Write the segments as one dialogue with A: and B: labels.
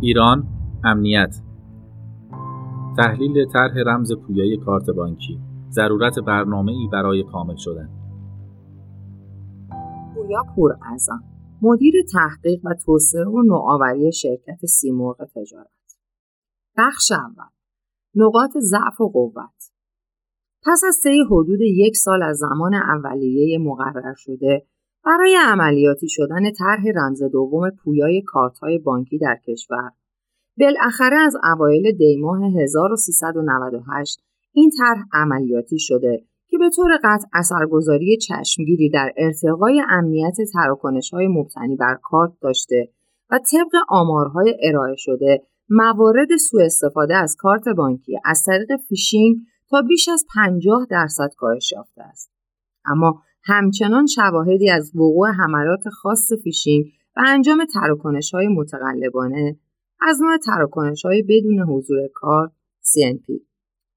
A: ایران امنیت. تحلیل طرح رمز پویای کارت بانکی. ضرورت برنامه ای برای کامل شدن.
B: پویا پوراعظم مدیر تحقیق و توسعه و نوآوری شرکت سیمرغ تجارت. بخش اول. نقاط ضعف و قوت. پس از طی حدود یک سال از زمان اولیه مقرر شده برای عملیاتی شدن طرح رمز دوم پویای کارتهای بانکی در کشور بالاخره از اوایل دیماه 1398 این طرح عملیاتی شده که به طور قطع اثرگذاری چشمگیری در ارتقای امنیت تراکنش های مبتنی بر کارت داشته و طبق آمارهای ارائه شده موارد سوء استفاده از کارت بانکی از طریق فیشینگ تا بیش از 50 درصد کاهش یافته است. اما همچنان شواهدی از وقوع حملات خاص فیشینگ و انجام تراکنش های متقلبانه از نوع تراکنش های بدون حضور کارت CNP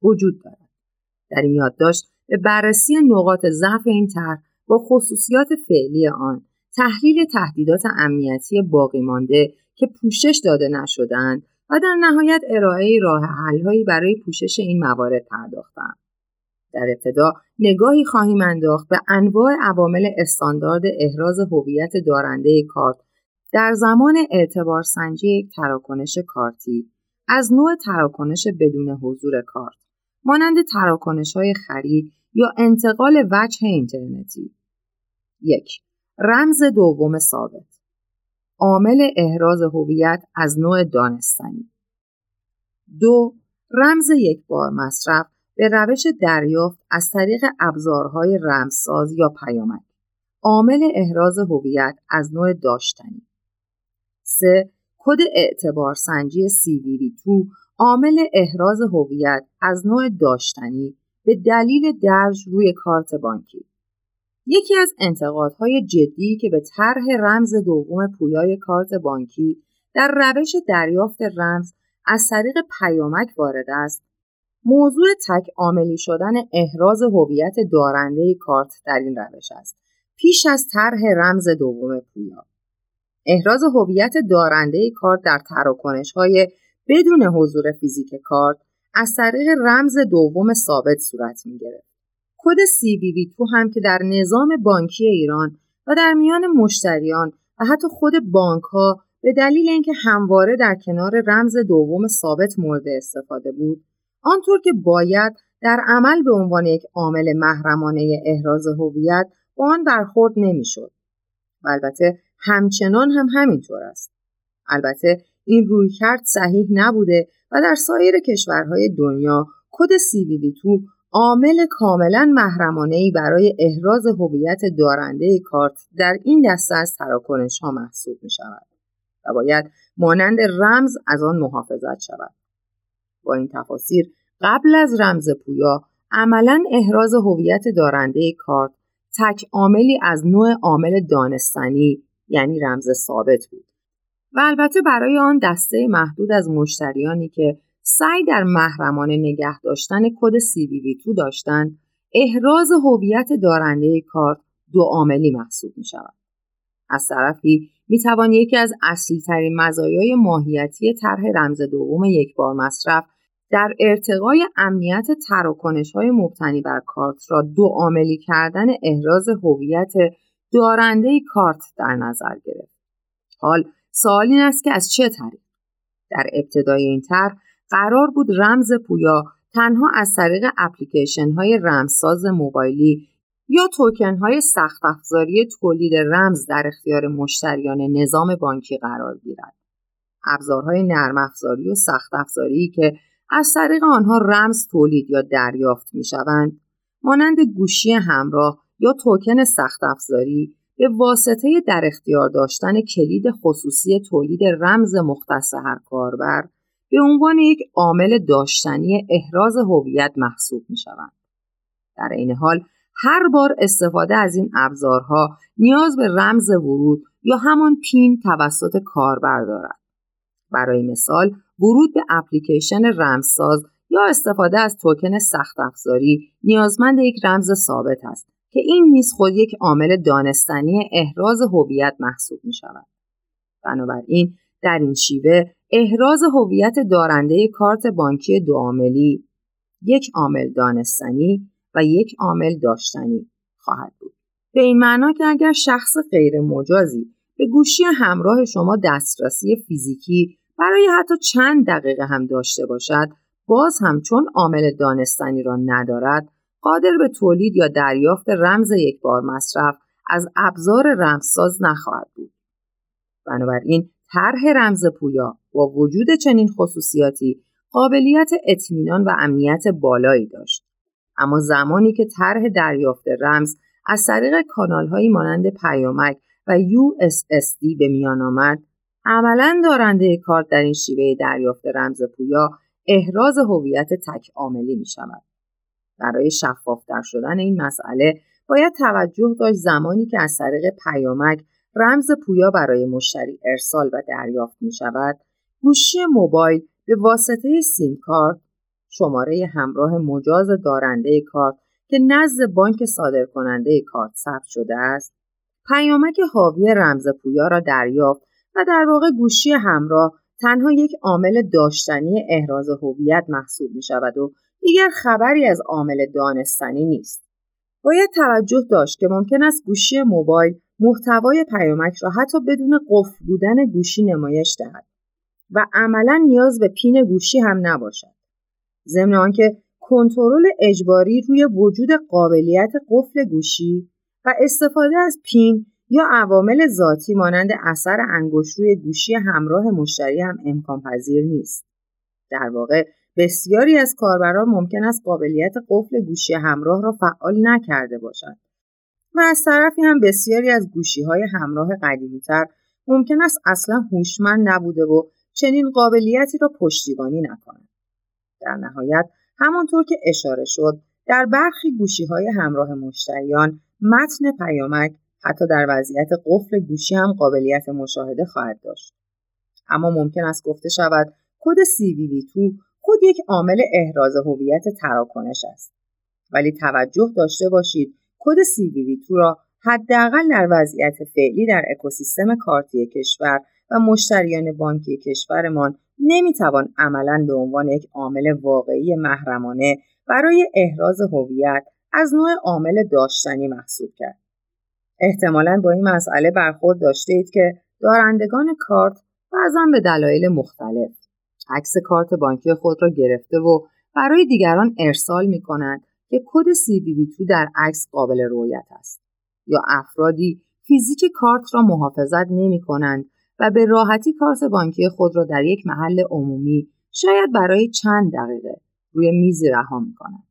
B: وجود دارد. در این یادداشت به بررسی نقاط ضعف این طرح با خصوصیات فعلی آن تحلیل تهدیدات امنیتی باقی مانده که پوشش داده نشدند و در نهایت ارائه راه حلهایی برای پوشش این موارد پرداختم. در ابتدا نگاهی خواهیم انداخت به انواع عوامل استاندارد احراز هویت دارنده کارت در زمان اعتبار سنجی تراکنش کارتی. از نوع تراکنش بدون حضور کارت مانند تراکنش های خرید یا انتقال وجه اینترنتی. یک رمز دوم ثابت. عامل احراز هویت از نوع دانستنی. دو رمز یک بار مصرف به روش دریافت از طریق ابزارهای رمزساز یا پیامک عامل احراز هویت از نوع داشتنی 3. کد اعتبار سنجی CVV2 عامل احراز هویت از نوع داشتنی به دلیل درج روی کارت بانکی یکی از انتقادهای جدی که به طرح رمز دوم پویای کارت بانکی در روش دریافت رمز از طریق پیامک وارد است موضوع تک عاملی شدن احراز هویت دارنده کارت در این روش است پیش از طرح رمز دوم پویا احراز هویت دارنده کارت در تراکنش های بدون حضور فیزیک کارت از طریق رمز دوم ثابت صورت می گرفت. کد CVV2 هم که در نظام بانکی ایران و در میان مشتریان و حتی خود بانک ها به دلیل اینکه همواره در کنار رمز دوم ثابت مورد استفاده بود آنطور که باید در عمل به عنوان یک عامل محرمانه احراز هویت با آن برخورد نمی‌شد. و البته همچنان هم همینطور است. البته این رویکرد صحیح نبوده و در سایر کشورهای دنیا کد CVV2 عامل کاملا محرمانه برای احراز هویت دارنده کارت در این دسته از تراکنش ها محسوب می شود و باید مانند رمز از آن محافظت شود. با این تفاسیر قبل از رمز پویا عملا احراز هویت دارنده کارت تک عاملی از نوع عامل دانستنی یعنی رمز ثابت بود و البته برای آن دسته محدود از مشتریانی که سعی در محرمانه نگه داشتن کد CVV2 داشتند احراز هویت دارنده کارت دو عاملی محسوب می شود. از طرفی می توان یکی از اصلی ترین مزایای ماهیتی طرح رمز دوم یک بار مصرف در ارتقای امنیت تراکنش های مبتنی بر کارت را دو عاملی کردن احراز هویت دارنده کارت در نظر گرفت. حال سوال این است که از چه طریق؟ در ابتدای این طرح قرار بود رمز پویا تنها از طریق اپلیکیشن های رمزساز موبایلی یا توکن های سخت افزاری تولید رمز در اختیار مشتریان نظام بانکی قرار گیرد. ابزارهای نرم افزاری و سخت افزاری که از طریق آنها رمز تولید یا دریافت می شوند مانند گوشی همراه یا توکن سخت افزاری به واسطه در اختیار داشتن کلید خصوصی تولید رمز مختص هر کاربر به عنوان یک عامل داشتنی احراز هویت محسوب می شوند. در این حال هر بار استفاده از این ابزارها نیاز به رمز ورود یا همان پین توسط کاربر دارد. برای مثال ورود به اپلیکیشن رمزساز یا استفاده از توکن سخت افزاری نیازمند یک رمز ثابت است که این نیز خود یک عامل دانستنی احراز هویت محسوب می شود. بنابراین در این شیوه احراز هویت دارنده کارت بانکی دو عاملی یک عامل دانستنی و یک عامل داشتنی خواهد بود. به این معنا که اگر شخص غیر مجازی به گوشی همراه شما دسترسی فیزیکی برای حتی چند دقیقه هم داشته باشد باز هم چون عامل دانستنی را ندارد قادر به تولید یا دریافت رمز یک بار مصرف از ابزار رمزساز نخواهد بود. بنابراین طرح رمز پویا با وجود چنین خصوصیاتی قابلیت اطمینان و امنیت بالایی داشت. اما زمانی که طرح دریافت رمز از طریق کانالهایی مانند پیامک و USSD به میان آمد، عملا دارنده کارت در این شیوه دریافت رمز پویا احراز هویت تک عاملی می شود. برای شفافتر شدن این مسئله باید توجه داشت زمانی که از طریق پیامک رمز پویا برای مشتری ارسال و دریافت می شود گوشی موبایل به واسطه سیم کارت شماره همراه مجاز دارنده کارت که نزد بانک صادرکننده کارت ثبت شده است پیامک حاوی رمز پویا را دریافت و در واقع گوشی همراه تنها یک عامل داشتنی احراز هویت محسوب می شود و دیگر خبری از عامل دانستنی نیست. باید توجه داشت که ممکن است گوشی موبایل محتوای پیامک را حتی بدون قفل بودن گوشی نمایش دهد و عملا نیاز به پین گوشی هم نباشد. ضمن آنکه کنترل اجباری روی وجود قابلیت قفل گوشی و استفاده از پین یا عوامل ذاتی مانند اثر انگشت روی گوشی همراه مشتری هم امکان پذیر نیست. در واقع بسیاری از کاربران ممکن است قابلیت قفل گوشی همراه را فعال نکرده باشند و از طرفی هم بسیاری از گوشی های همراه قدیمیتر ممکن است اصلا هوشمند نبوده و چنین قابلیتی را پشتیبانی نکنند. در نهایت همانطور که اشاره شد در برخی گوشی های همراه مشتریان متن پیامک حتی در وضعیت قفل گوشی هم قابلیت مشاهده خواهد داشت. اما ممکن است گفته شود کد CVV2 خود یک عامل احراز هویت تراکنش است. ولی توجه داشته باشید کد CVV2 را حداقل در وضعیت فعلی در اکوسیستم کارتی کشور و مشتریان بانکی کشورمان نمی‌توان عملا به عنوان یک عامل واقعی محرمانه برای احراز هویت از نوع عامل داشتنی محسوب کرد. احتمالا با این مسئله برخورد داشته اید که دارندگان کارت بعضا به دلایل مختلف عکس کارت بانکی خود را گرفته و برای دیگران ارسال می کنند که کد CVV2 در عکس قابل رویت است یا افرادی فیزیک کارت را محافظت نمی کنند و به راحتی کارت بانکی خود را در یک محل عمومی شاید برای چند دقیقه روی میزی رها می کنند.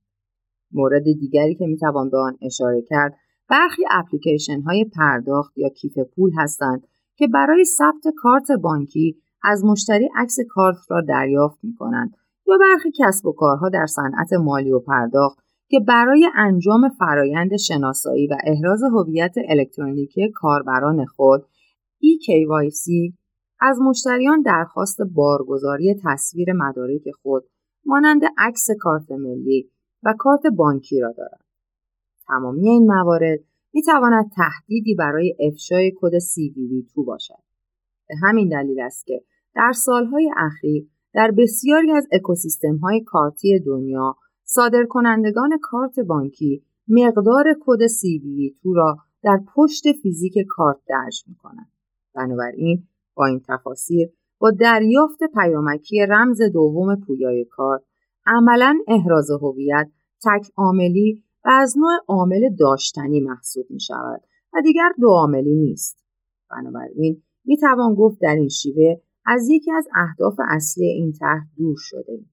B: مورد دیگری که می توان به آن اشاره کرد برخی اپلیکیشن های پرداخت یا کیف پول هستند که برای ثبت کارت بانکی از مشتری عکس کارت را دریافت می کنند یا برخی کسب و کارها در صنعت مالی و پرداخت که برای انجام فرایند شناسایی و احراز هویت الکترونیکی کاربران خود EKYC از مشتریان درخواست بارگذاری تصویر مدارک خود مانند عکس کارت ملی و کارت بانکی را دارد. تمامی این موارد می تواند تهدیدی برای افشای کد CVV2 باشد. به همین دلیل است که در سالهای اخیر در بسیاری از اکوسیستم های کارتی دنیا صادرکنندگان کارت بانکی مقدار کد CVV2 را در پشت فیزیک کارت درج می کنند. بنابراین با این تفاسیر با دریافت پیامکی رمز دوم پویای کارت عملا احراز هویت تک عاملی و از نوع عامل داشتنی محسوب می شود و دیگر دو عاملی نیست. بنابراین می توان گفت در این شیوه از یکی از اهداف اصلی این طرح دور شده ایم.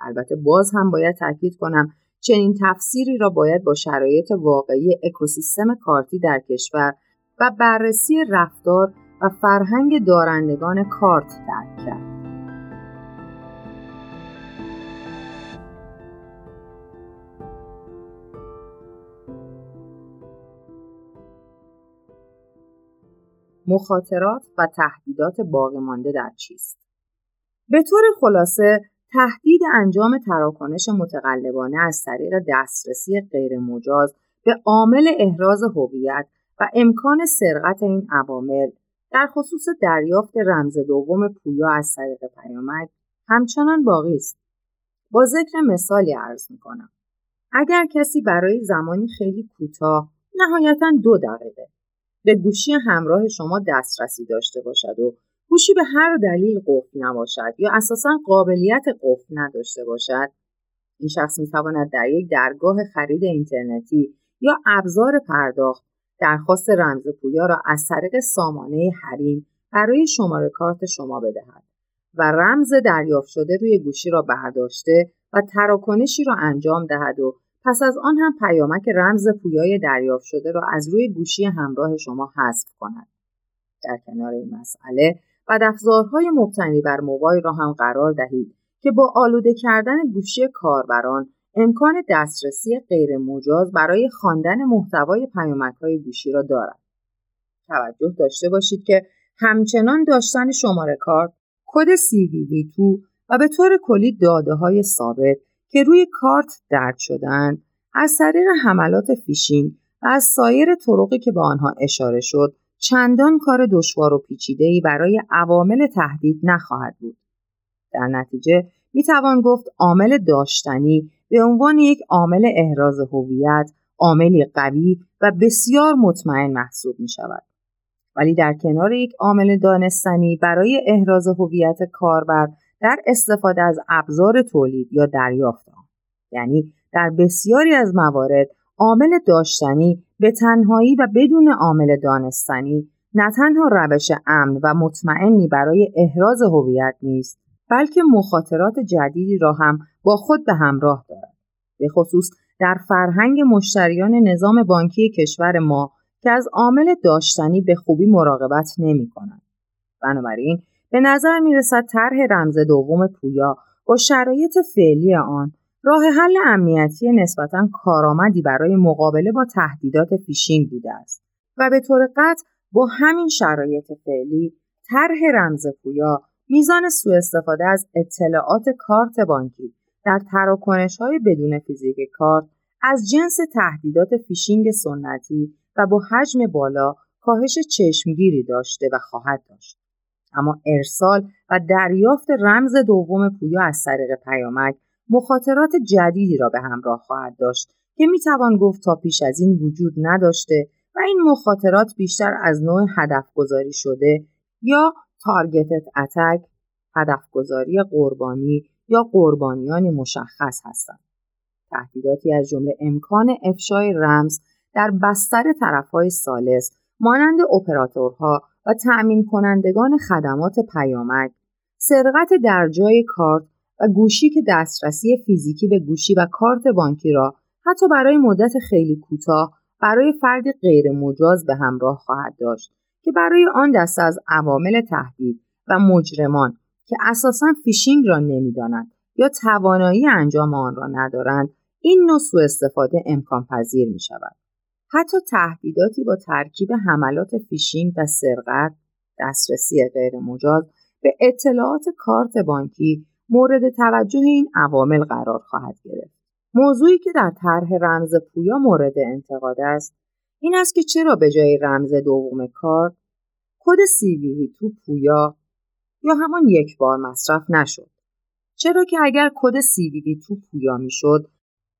B: البته باز هم باید تاکید کنم چنین تفسیری را باید با شرایط واقعی اکوسیستم کارتی در کشور و بررسی رفتار و فرهنگ دارندگان کارت درک کرد. مخاطرات و تهدیدات باقی مانده در چیست؟ به طور خلاصه تهدید انجام تراکنش متقلبانه از طریق دسترسی غیرمجاز به عامل احراز هویت و امکان سرقت این عوامل در خصوص دریافت رمز دوم پویا از طریق پیامک همچنان باقی است. با ذکر مثالی عرض می کنم. اگر کسی برای زمانی خیلی کوتاه نهایتا دو دقیقه به گوشی همراه شما دسترسی داشته باشد و گوشی به هر دلیل قفل نباشد یا اساسا قابلیت قفل نداشته باشد این شخص می تواند در یک درگاه خرید اینترنتی یا ابزار پرداخت درخواست رمز پویا را از طریق سامانه حریم برای شماره کارت شما بدهد و رمز دریافت شده روی گوشی را برداشته و تراکنشی را انجام دهد و پس از آن هم پیامک رمز پویای دریافت شده را از روی گوشی همراه شما حذف کند. در کنار این مسئله بدافزارهای مبتنی بر موبایل را هم قرار دهید که با آلوده کردن گوشی کاربران امکان دسترسی غیر مجاز برای خواندن محتوای پیامک های گوشی را دارد. توجه داشته باشید که همچنان داشتن شماره کارت، کد CVV2 و به طور کلی داده های ثابت که روی کارت درج شدند از طریق حملات فیشینگ و از سایر طرقی که به آنها اشاره شد چندان کار دشوار و پیچیده‌ای برای عوامل تهدید نخواهد بود. در نتیجه می توان گفت عامل داشتنی به عنوان یک عامل احراز هویت عاملی قوی و بسیار مطمئن محسوب می شود. ولی در کنار یک عامل دانستنی برای احراز هویت کاربر در استفاده از ابزار تولید یا دریافت آن یعنی در بسیاری از موارد عامل داشتنی به تنهایی و بدون عامل دانستنی نه تنها روش امن و مطمئنی برای احراز هویت نیست بلکه مخاطرات جدیدی را هم با خود به همراه دارد به خصوص در فرهنگ مشتریان نظام بانکی کشور ما که از عامل داشتنی به خوبی مراقبت نمی کنند. بنابراین به نظر می رسد طرح رمز دوم پویا با شرایط فعلی آن راه حل امنیتی نسبتا کارآمدی برای مقابله با تهدیدات فیشینگ بوده است و به طور قطع با همین شرایط فعلی طرح رمز پویا میزان سوء استفاده از اطلاعات کارت بانکی در تراکنش های بدون فیزیک کارت از جنس تهدیدات فیشینگ سنتی و با حجم بالا کاهش چشمگیری داشته و خواهد داشت. اما ارسال و دریافت رمز دوم پویا از طریق پیامک مخاطرات جدیدی را به همراه خواهد داشت که می‌توان گفت تا پیش از این وجود نداشته و این مخاطرات بیشتر از نوع هدف گذاری شده یا تارگتت اتک، هدف گذاری قربانی یا قربانیان مشخص هستند. تهدیداتی از جمله امکان افشای رمز در بستر طرفهای سالس مانند اپراتورها و تأمین کنندگان خدمات پیامک، سرقت در جای کارت و گوشی که دسترسی فیزیکی به گوشی و کارت بانکی را حتی برای مدت خیلی کوتاه برای فرد غیر مجاز به همراه خواهد داشت که برای آن دسته از عوامل تهدید و مجرمان که اساسا فیشینگ را نمی‌دانند یا توانایی انجام آن را ندارند این نوع سوء استفاده امکان پذیر می شود. حتی تهدیداتی با ترکیب حملات فیشینگ و سرقت دسترسی غیر مجاز به اطلاعات کارت بانکی مورد توجه این عوامل قرار خواهد گرفت. موضوعی که در طرح رمز پویا مورد انتقاد است این است که چرا به جای رمز دوم کارت کد CVV تو پویا یا همان یک بار مصرف نشد. چرا که اگر کد CVV تو پویا می‌شد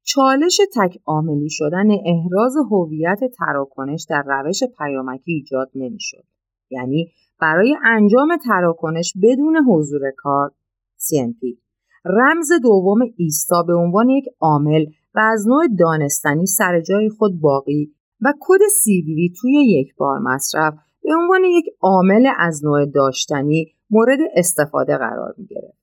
B: چالش تک عاملی شدن احراز هویت تراکنش در روش پیامکی ایجاد نمی‌شد. یعنی برای انجام تراکنش بدون حضور کارت CNP رمز دوم ایستا به عنوان یک عامل و از نوع دانستنی سر جای خود باقی و کد CVV توی یک بار مصرف به عنوان یک عامل از نوع داشتنی مورد استفاده قرار می گرفت.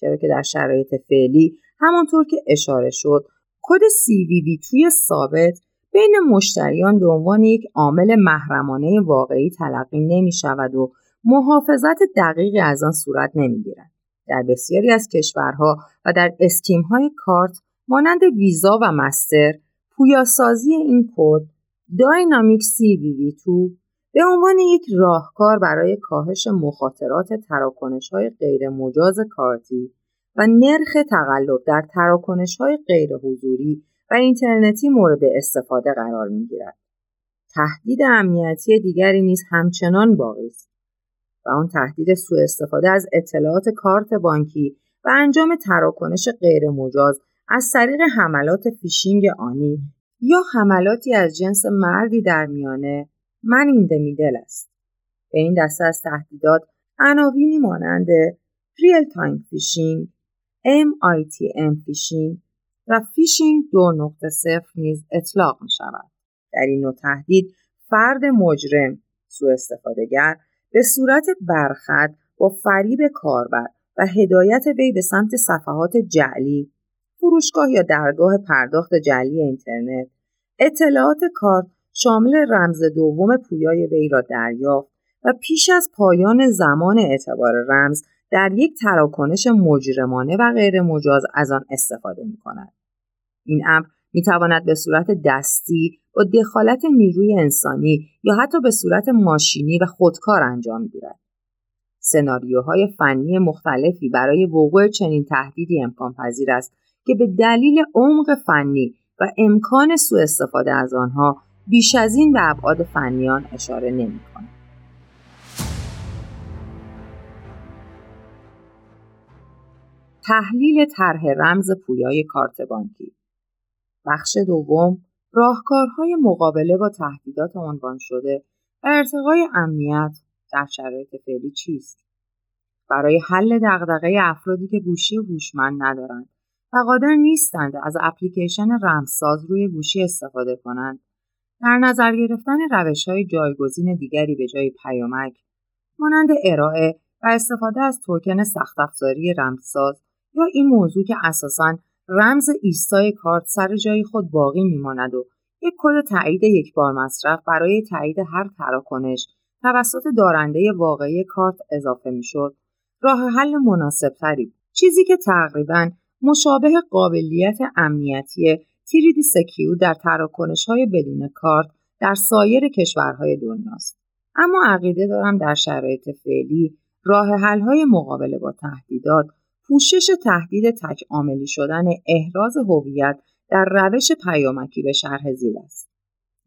B: چرا که در شرایط فعلی همانطور که اشاره شد کد CVV توی ثابت بین مشتریان به عنوان یک عامل محرمانه واقعی تلقی نمی شود و محافظت دقیقی از آن صورت نمی گیرد. در بسیاری از کشورها و در اسکیم های کارت مانند ویزا و مستر پویاسازی این کد داینامیک CVV2 به عنوان یک راهکار برای کاهش مخاطرات تراکنش های غیر مجاز کارتی و نرخ تقلب در تراکنش های غیر حضوری و اینترنتی مورد استفاده قرار می گیرد. تهدید امنیتی دیگری نیز همچنان باقی است. و آن تهدید سوء استفاده از اطلاعات کارت بانکی و انجام تراکنش غیرمجاز از طریق حملات فیشینگ آنی یا حملاتی از جنس مردی در میانه man in the middle است. به این دسته از تهدیدات عناوینی مانند real-time phishing، MITM phishing و فیشینگ دو نقطه صفر نیز اطلاق می شود. در این نوع تهدید فرد مجرم سوء استفادهگر به صورت برخط با فریب کاربر و هدایت وی به سمت صفحات جعلی فروشگاه یا درگاه پرداخت جعلی اینترنت اطلاعات کارت شامل رمز دوم پویای وی را دریافت و پیش از پایان زمان اعتبار رمز در یک تراکنش مجرمانه و غیر مجاز از آن استفاده می کند. این امر می تواند به صورت دستی با دخالت نیروی انسانی یا حتی به صورت ماشینی و خودکار انجام گیرد. سناریوهای فنی مختلفی برای وقوع چنین تهدیدی امکان پذیر است که به دلیل عمق فنی و امکان سوء استفاده از آنها بیش از این به ابعاد فنیان اشاره نمی کند. تحلیل طرح رمز پویای کارت بانکی بخش دوم راهکارهای مقابله با تهدیدات عنوان شده و ارتقای امنیت در شرایط فعلی چیست برای حل دغدغه افرادی که گوشی هوشمند ندارند قادر نیستند از اپلیکیشن رمزساز روی گوشی استفاده کنند. در نظر گرفتن روش های جایگزین دیگری به جای پیامک مانند ارائه و استفاده از توکن سخت افزاری رمزساز یا این موضوع که اساساً رمز ایستای کارت سر جای خود باقی میماند و یک کد تایید یک بار مصرف برای تایید هر تراکنش توسط دارنده واقعی کارت اضافه می‌شد. راه حل مناسب تری بود. چیزی که تقریبا مشابه قابلیت امنیتی 3D Secure در تراکنش های بدون کارت در سایر کشورهای دنیاست اما عقیده دارم در شرایط فعلی راه حل های مقابله با تهدیدات پوشش تهدید تک عاملی شدن احراز هویت در روش پیامکی به شرح زیر است.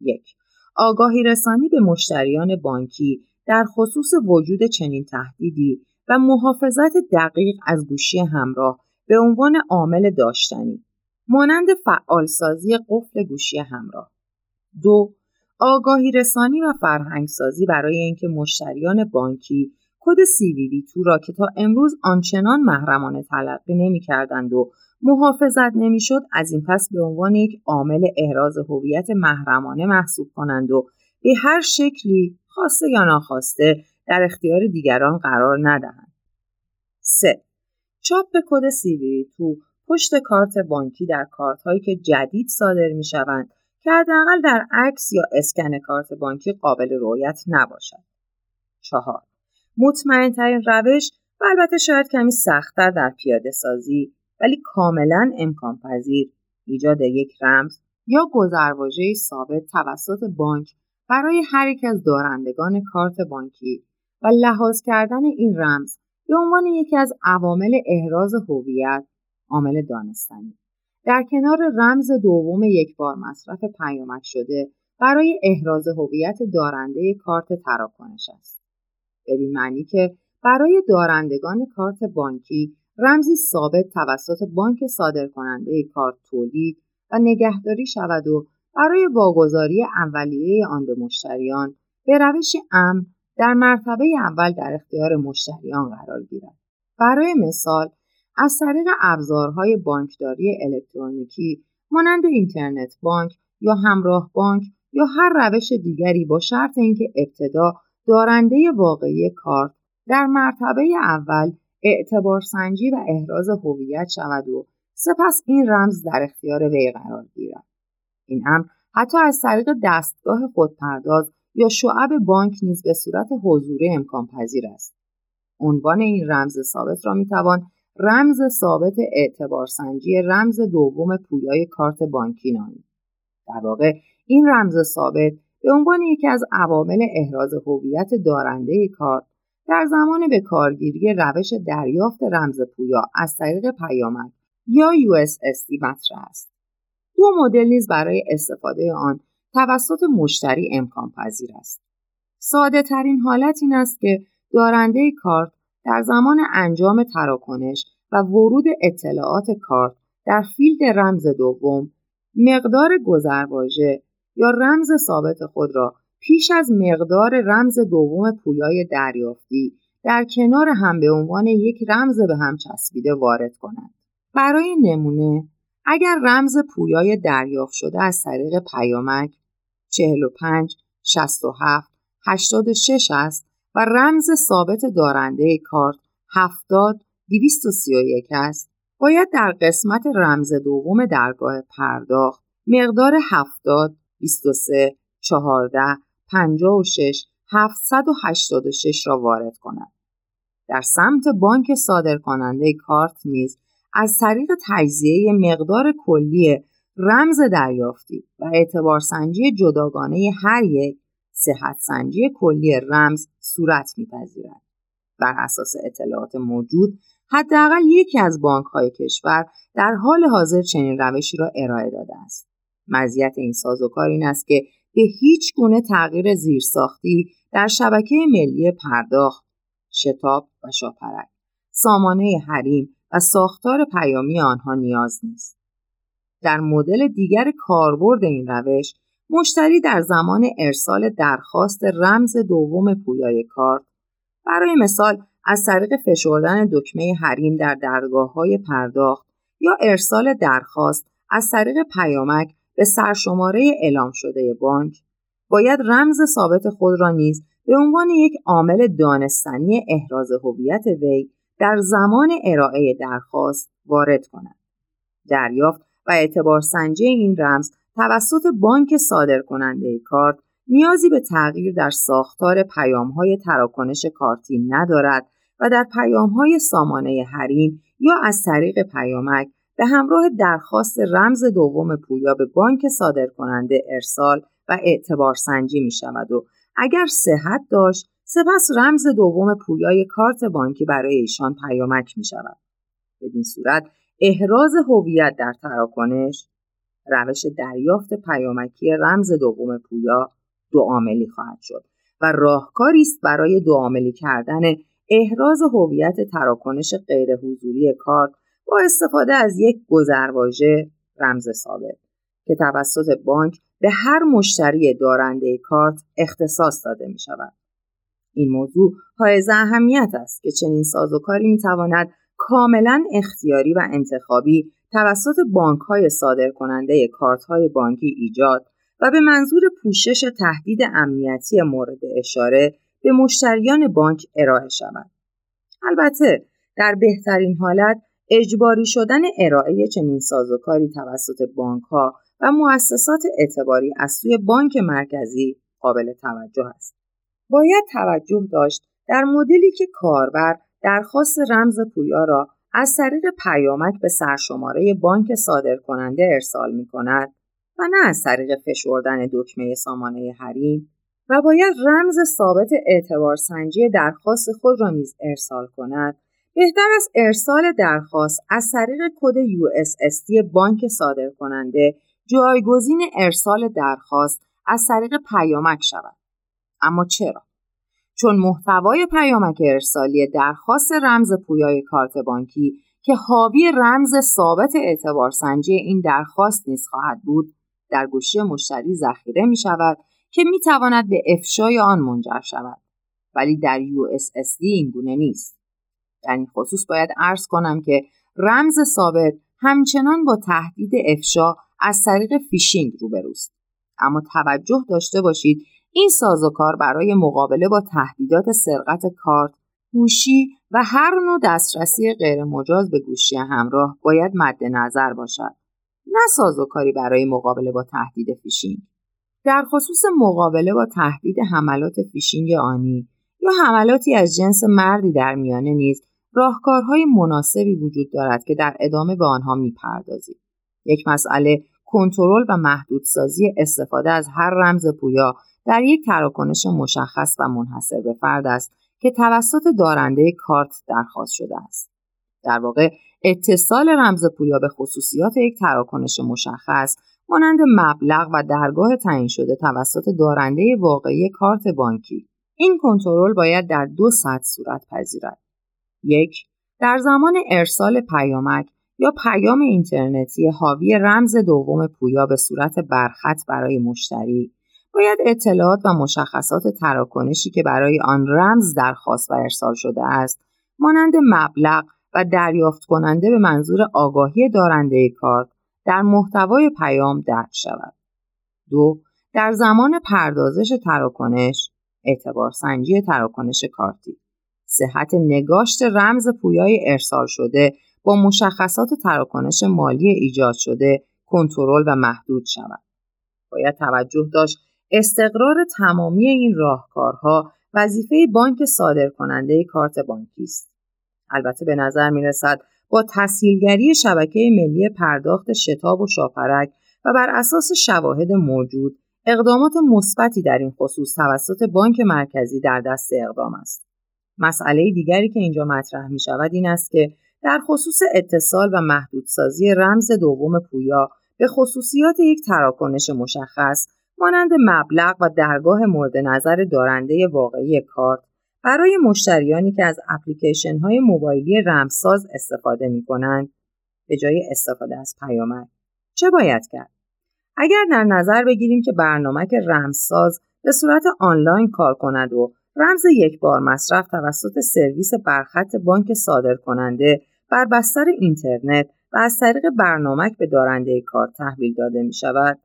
B: یک آگاهی رسانی به مشتریان بانکی در خصوص وجود چنین تهدیدی و محافظت دقیق از گوشی همراه به عنوان عامل داشتنی مانند فعالسازی قفل گوشی همراه دو آگاهی رسانی و فرهنگسازی برای اینکه مشتریان بانکی کد CVV2 را که تا امروز آنچنان محرمانه تلقی نمی‌کردند و محافظت نمی‌شد از این پس به عنوان یک عامل احراز هویت محرمانه محسوب کنند و به هر شکلی خواسته یا ناخواسته در اختیار دیگران قرار ندهند. 3. چاپ کد CVV2 پشت کارت بانکی در کارت هایی که جدید صادر می شوند که حداقل در عکس یا اسکن کارت بانکی قابل رویت نباشد. 4. مطمئن ترین روش و البته شاید کمی سختتر در پیاده سازی ولی کاملا امکان پذیر ایجاد یک رمز یا گذرواژه ثابت توسط بانک برای هر یک از دارندگان کارت بانکی و لحاظ کردن این رمز به عنوان یکی از عوامل احراز هویت عامل دانستنی. در کنار رمز دوم یک بار مصرف پیامک شده برای احراز هویت دارنده کارت تراکنش است. بدین معنی که برای دارندگان کارت بانکی رمزی ثابت توسط بانک صادرکننده کارت تولید و نگهداری شود و برای واگذاری اولیه آن به مشتریان به روش امن در مرتبه اول در اختیار مشتریان قرار گیرد. برای مثال از طریق ابزارهای بانکداری الکترونیکی مانند اینترنت بانک یا همراه بانک یا هر روش دیگری با شرط اینکه ابتدا دارنده واقعی کارت در مرتبه اول اعتبار سنجی و احراز هویت شود و سپس این رمز در اختیار وی قرار گیرد. این امر حتی از طریق دستگاه خودپرداز یا شعب بانک نیز به صورت حضوری امکان پذیر است. عنوان این رمز ثابت را می‌توان رمز ثابت اعتبار سنجی رمز دوم پویای کارت بانکی نامید. در واقع این رمز ثابت به عنوان یکی از عوامل احراز هویت دارنده کارت در زمان به کارگیری روش دریافت رمز پویا از طریق پیامک یا USSD مطرح است. دو مدل نیز برای استفاده آن توسط مشتری امکان پذیر است. ساده ترین حالت این است که دارنده کارت در زمان انجام تراکنش و ورود اطلاعات کارت در فیلد رمز دوم مقدار گذرواژه یا رمز ثابت خود را پیش از مقدار رمز دوم پویای دریافتی در کنار هم به عنوان یک رمز به هم چسبیده وارد کنند. برای نمونه اگر رمز پویای دریافت شده از طریق پیامک 45 67 86 است و رمز ثابت دارنده کارت 70 231 است باید در قسمت رمز دوم درگاه پرداخت مقدار 70 23 14 56 786 را وارد کند. در سمت بانک صادرکننده کارت نیز از طریق تجزیه مقدار کلی رمز دریافتی و اعتبارسنجی جداگانه هر یک صحت سنجی کلی رمز صورت میپذیرد. بر اساس اطلاعات موجود حداقل یکی از بانک های کشور در حال حاضر چنین روشی را ارائه داده است. مزیت این سازوکار این است که به هیچ گونه تغییر زیرساختی در شبکه ملی پرداخت، شتاب و شاپرک، سامانه حریم و ساختار پیامی آنها نیاز نیست. در مدل دیگر کاربرد این روش، مشتری در زمان ارسال درخواست رمز دوم پویای کارت برای مثال از طریق فشردن دکمه حریم در درگاه های پرداخت یا ارسال درخواست از طریق پیامک به سرشماره اعلام شده بانک باید رمز ثابت خود را نیز به عنوان یک عامل دانستنی احراز هویت وی در زمان ارائه درخواست وارد کند. دریافت و اعتبار سنجی این رمز توسط بانک صادر کننده کارت نیازی به تغییر در ساختار پیام های تراکنش کارتی ندارد و در پیام های سامانه حریم یا از طریق پیامک به همراه درخواست رمز دوم پویا به بانک صادرکننده ارسال و اعتبار سنجی می شود و اگر صحت داشت سپس رمز دوم پویای کارت بانکی برای ایشان پیامک می شود. بدین صورت احراز هویت در تراکنش روش دریافت پیامکی رمز دوم پویا دو عاملی خواهد شد و راهکاری است برای دو عاملی کردن احراز هویت تراکنش غیر حضوری کارت با استفاده از یک گذرواژه رمز ثابت که توسط بانک به هر مشتری دارنده کارت اختصاص داده می شود. این موضوع حائز اهمیت است که چنین سازوکاری می تواند کاملا اختیاری و انتخابی توسط بانک های صادر کننده کارت های بانکی ایجاد و به منظور پوشش تهدید امنیتی مورد اشاره به مشتریان بانک ارائه شود. البته در بهترین حالت اجباری شدن ارائه چنین سازوکاری توسط بانک ها و مؤسسات اعتباری از سوی بانک مرکزی قابل توجه است. باید توجه داشت در مدلی که کاربر درخواست رمز پویا را از طریق پیامک به سرشماره بانک صادرکننده ارسال می کند و نه از طریق فشردن دکمه سامانه حریم و باید رمز ثابت اعتبار سنجی درخواست خود را نیز ارسال کند بهتر است ارسال درخواست از طریق کد USSD بانک صادر کننده جایگزین ارسال درخواست از طریق پیامک شود. اما چرا؟ چون محتوای پیامک ارسالی درخواست رمز پویای کارت بانکی که حاوی رمز ثابت اعتبار سنجی این درخواست نیز خواهد بود در گوشی مشتری ذخیره می شود که می تواند به افشای آن منجر شود. ولی در USSD این گونه نیست. در این خصوص باید عرض کنم که رمز ثابت همچنان با تهدید افشا از طریق فیشینگ روبروست. اما توجه داشته باشید این سازوکار برای مقابله با تهدیدات سرقت کارت گوشی و هر نوع دسترسی غیرمجاز به گوشی همراه باید مد نظر باشد. نه سازوکاری برای مقابله با تهدید فیشینگ. در خصوص مقابله با تهدید حملات فیشینگ آنی یا حملاتی از جنس مردی در میانه نیز راهکارهای مناسبی وجود دارد که در ادامه به آنها می‌پردازیم. یک مسئله کنترل و محدودسازی استفاده از هر رمز پویا در یک تراکنش مشخص و منحصر به فرد است که توسط دارنده کارت درخواست شده است. در واقع اتصال رمز پویا به خصوصیات یک تراکنش مشخص مانند مبلغ و درگاه تعیین شده توسط دارنده واقعی کارت بانکی این کنترل باید در دو سطح صورت پذیرد. یک، در زمان ارسال پیامک یا پیام اینترنتی حاوی رمز دوم پویا به صورت برخط برای مشتری باید اطلاعات و مشخصات تراکنشی که برای آن رمز درخواست و ارسال شده است مانند مبلغ و دریافت کننده به منظور آگاهی دارنده کارت در محتوای پیام درک شود. دو در زمان پردازش تراکنش اعتبار سنجی تراکنش کارتی صحت نگاشت رمز پویای ارسال شده با مشخصات تراکنش مالی ایجاد شده کنترل و محدود شود. باید توجه داشت استقرار تمامی این راهکارها وظیفه بانک صادر کننده کارت بانکی است. البته به نظر می رسد با تسهیلگری شبکه ملی پرداخت شتاب و شاپرک و بر اساس شواهد موجود اقدامات مثبتی در این خصوص توسط بانک مرکزی در دست اقدام است. مسئله دیگری که اینجا مطرح می شود این است که در خصوص اتصال و محدودسازی رمز دوم پویا به خصوصیات یک تراکنش مشخص مانند مبلغ و درگاه مورد نظر دارنده واقعی کارت برای مشتریانی که از اپلیکیشن های موبایلی رمزساز استفاده می کنند به جای استفاده از پیامک چه باید کرد؟ اگر در نظر بگیریم که برنامه رمزساز به صورت آنلاین کار کند و رمز یک بار مصرف توسط سرویس برخط بانک صادر کننده بر بستر اینترنت و از طریق برنامک به دارنده کار تحویل داده می شود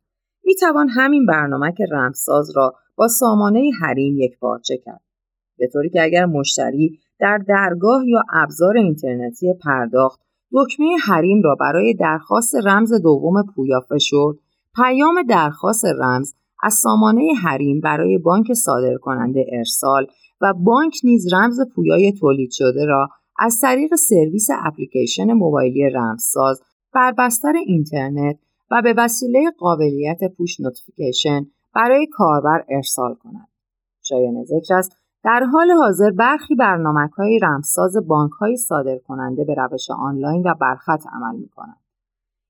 B: می توان همین برنامک رمزساز را با سامانه حریم یک پارچه کرد. به طوری که اگر مشتری در درگاه یا ابزار اینترنتی پرداخت دکمه حریم را برای درخواست رمز دوم پویا فشرد پیام درخواست رمز از سامانه حریم برای بانک صادر کننده ارسال و بانک نیز رمز پویای تولید شده را از طریق سرویس اپلیکیشن موبایلی رمزساز بر بستر اینترنت و به وسیله قابلیت push notification برای کاربر ارسال کند. شایان ذکر است در حال حاضر برخی برنامه های رمزساز بانک های صادر کننده به روش آنلاین و برخط عمل می کنند.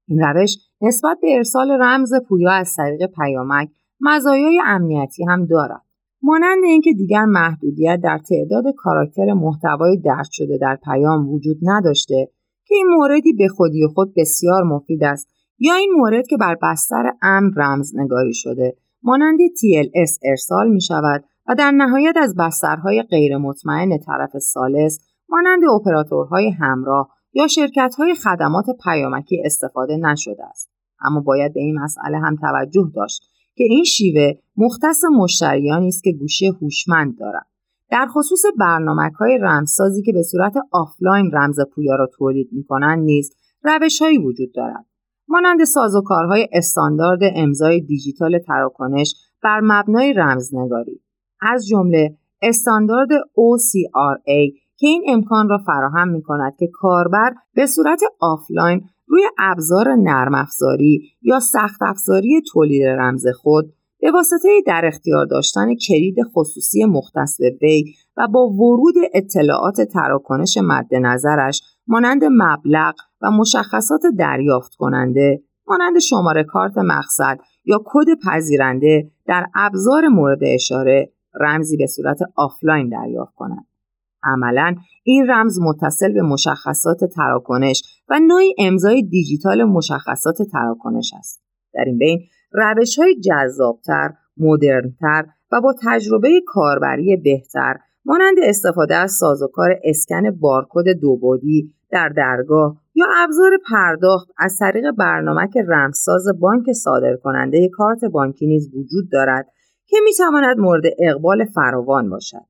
B: این روش نسبت به ارسال رمز پویا از طریق پیامک مزایای امنیتی هم دارد. مانند اینکه دیگر محدودیت در تعداد کاراکتر محتوای درد شده در پیام وجود نداشته که این موردی به خودی خود بسیار مفید است یا این مورد که بر بستر امن رمزنگاری شده مانند TLS ارسال می شود و در نهایت از بسترهای غیر مطمئن طرف سالس مانند اپراتورهای همراه یا شرکتهای خدمات پیامکی استفاده نشده است. اما باید به این مسئله هم توجه داشت که این شیوه مختص مشتریانی است که گوشی هوشمند دارند. در خصوص برنامه های رمزسازی که به صورت آفلاین رمز پویا را تولید می کنند نیز روش وجود دارد. مانند سازوکارهای استاندارد امضای دیجیتال تراکنش بر مبنای رمزنگاری. از جمله استاندارد OCRA که این امکان را فراهم می کند که کاربر به صورت آفلاین روی ابزار نرم افزاری یا سخت افزاری تولید رمز خود به واسطه در اختیار داشتن کلید خصوصی مختص به وی و با ورود اطلاعات تراکنش مد نظرش مانند مبلغ و مشخصات دریافت کننده مانند شماره کارت مقصد یا کد پذیرنده در ابزار مورد اشاره رمزی به صورت آفلاین دریافت کنند. عملا این رمز متصل به مشخصات تراکنش و نوعی امضای دیجیتال مشخصات تراکنش است. در این بین روش های جذابتر، مدرنتر و با تجربه کاربری بهتر مانند استفاده از سازوکار اسکن بارکد دوبادی در درگاه یا ابزار پرداخت از طریق برنامه که رمزساز بانک صادر کننده کارت بانکی نیز وجود دارد که می تواند مورد اقبال فراوان باشد.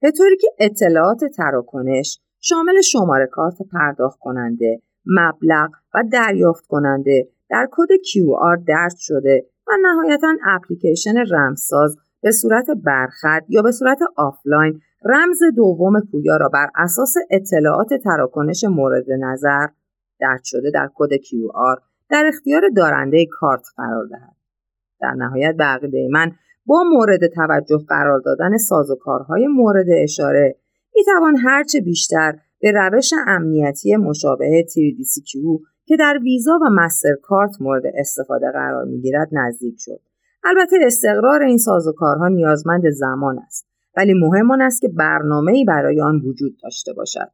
B: به طوری که اطلاعات تراکنش شامل شماره کارت پرداخت کننده، مبلغ و دریافت کننده در کد QR درج شده و نهایتا اپلیکیشن رمزساز به صورت برخط یا به صورت آفلاین رمز دوم پویا را بر اساس اطلاعات تراکنش مورد نظر درج شده در کد QR در اختیار دارنده کارت قرار دهد. در نهایت به عقیده من با مورد توجه قرار دادن سازوکارهای مورد اشاره می توان هرچه بیشتر به روش امنیتی مشابه 3DCQ که در ویزا و مستر کارت مورد استفاده قرار می گیرد نزدیک شد. البته استقرار این سازوکارها نیازمند زمان است ولی مهم آن است که برنامه ای برای آن وجود داشته باشد